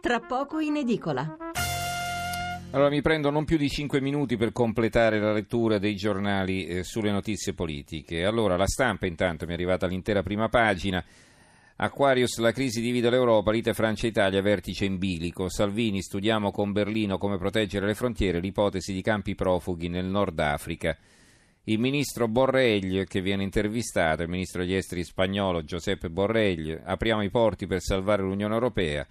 tra poco in edicola. Allora mi prendo non più di 5 minuti per completare la lettura dei giornali eh, sulle notizie politiche. Allora, la stampa intanto mi è arrivata l'intera prima pagina. Aquarius, la crisi divide l'Europa, lite Francia-Italia, vertice in bilico. Salvini, studiamo con Berlino come proteggere le frontiere, l'ipotesi di campi profughi nel Nord Africa. Il ministro Borrell, che viene intervistato, il ministro degli esteri spagnolo Giuseppe Borrell, apriamo i porti per salvare l'Unione Europea.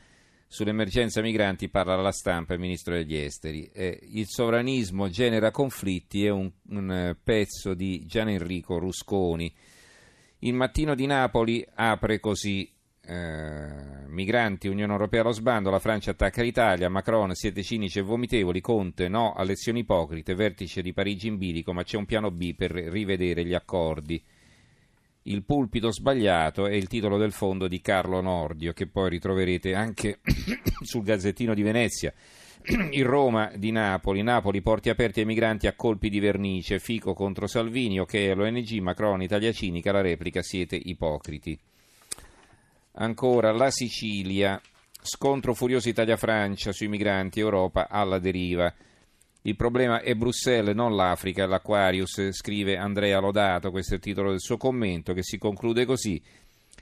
Sull'emergenza migranti parla la stampa il ministro degli esteri. Eh, il sovranismo genera conflitti è un, un eh, pezzo di Gian Enrico Rusconi. Il mattino di Napoli apre così. Eh, migranti, Unione Europea allo sbando, la Francia attacca l'Italia, Macron siete cinici e vomitevoli, Conte no a lezioni ipocrite, vertice di Parigi in bilico, ma c'è un piano B per rivedere gli accordi. Il pulpito sbagliato è il titolo del fondo di Carlo Nordio, che poi ritroverete anche sul Gazzettino di Venezia. Il Roma di Napoli, Napoli porti aperti ai migranti a colpi di vernice, Fico contro Salvini, ok all'ONG, Macron, Italia cinica, la replica, siete ipocriti. Ancora la Sicilia, scontro furioso Italia-Francia sui migranti, Europa alla deriva. Il problema è Bruxelles, non l'Africa, l'Aquarius, scrive Andrea Lodato, questo è il titolo del suo commento, che si conclude così.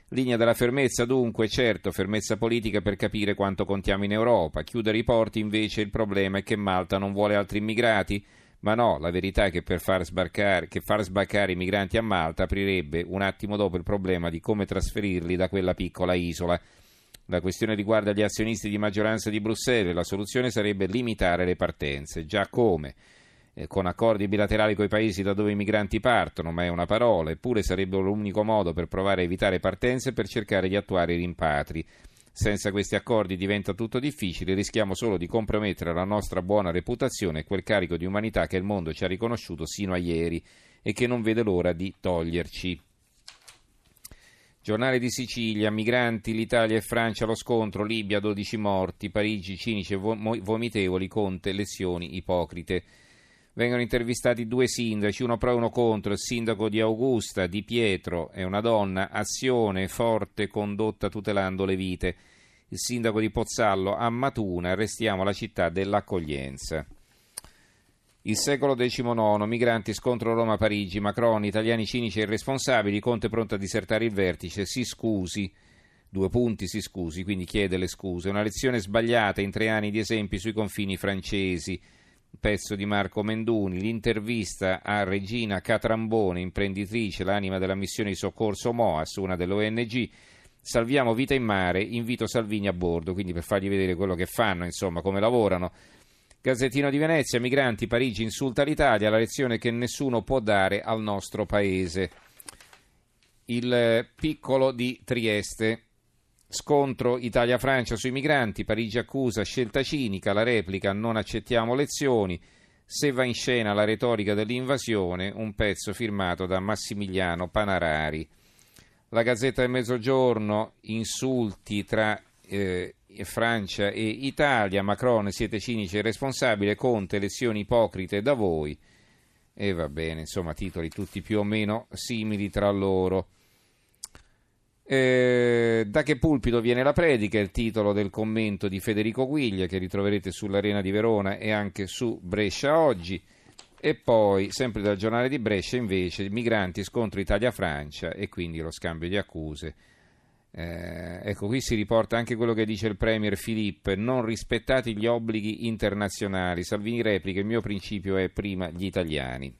Linea della fermezza dunque, certo, fermezza politica per capire quanto contiamo in Europa. Chiudere i porti invece il problema è che Malta non vuole altri immigrati? Ma no, la verità è che per far, che far sbarcare i migranti a Malta aprirebbe un attimo dopo il problema di come trasferirli da quella piccola isola. La questione riguarda gli azionisti di maggioranza di Bruxelles, la soluzione sarebbe limitare le partenze. Già come? Eh, con accordi bilaterali con i paesi da dove i migranti partono, ma è una parola, eppure sarebbe l'unico modo per provare a evitare partenze e per cercare di attuare i rimpatri. Senza questi accordi diventa tutto difficile, rischiamo solo di compromettere la nostra buona reputazione e quel carico di umanità che il mondo ci ha riconosciuto sino a ieri e che non vede l'ora di toglierci. Giornale di Sicilia, migranti, l'Italia e Francia allo scontro, Libia 12 morti, Parigi cinici e vomitevoli, Conte lezioni ipocrite. Vengono intervistati due sindaci, uno pro e uno contro, il sindaco di Augusta, Di Pietro, è una donna, azione forte condotta tutelando le vite. Il sindaco di Pozzallo, a Matuna, arrestiamo la città dell'accoglienza. Il secolo XIX, migranti scontro Roma-Parigi, Macron, italiani cinici e irresponsabili, Conte pronto a disertare il vertice, si scusi, due punti si scusi, quindi chiede le scuse, una lezione sbagliata in tre anni di esempi sui confini francesi, pezzo di Marco Menduni, l'intervista a Regina Catrambone, imprenditrice, l'anima della missione di soccorso MOAS, una delle ONG, salviamo vita in mare, invito Salvini a bordo, quindi per fargli vedere quello che fanno, insomma, come lavorano. Gazzettino di Venezia, migranti, Parigi insulta l'Italia, la lezione che nessuno può dare al nostro paese. Il piccolo di Trieste, scontro Italia-Francia sui migranti, Parigi accusa scelta cinica, la replica non accettiamo lezioni, se va in scena la retorica dell'invasione, un pezzo firmato da Massimiliano Panarari. La Gazzetta del Mezzogiorno, insulti tra eh, Francia e Italia, Macron siete cinici e responsabili, Conte lezioni ipocrite da voi. E va bene, insomma, titoli tutti più o meno simili tra loro. Eh, da che pulpito viene la predica? Il titolo del commento di Federico Guiglia che ritroverete sull'Arena di Verona e anche su Brescia oggi. E poi, sempre dal giornale di Brescia, invece, migranti scontro Italia-Francia e quindi lo scambio di accuse. Eh, ecco, qui si riporta anche quello che dice il Premier Filippo, non rispettati gli obblighi internazionali. Salvini replica, il mio principio è prima gli italiani.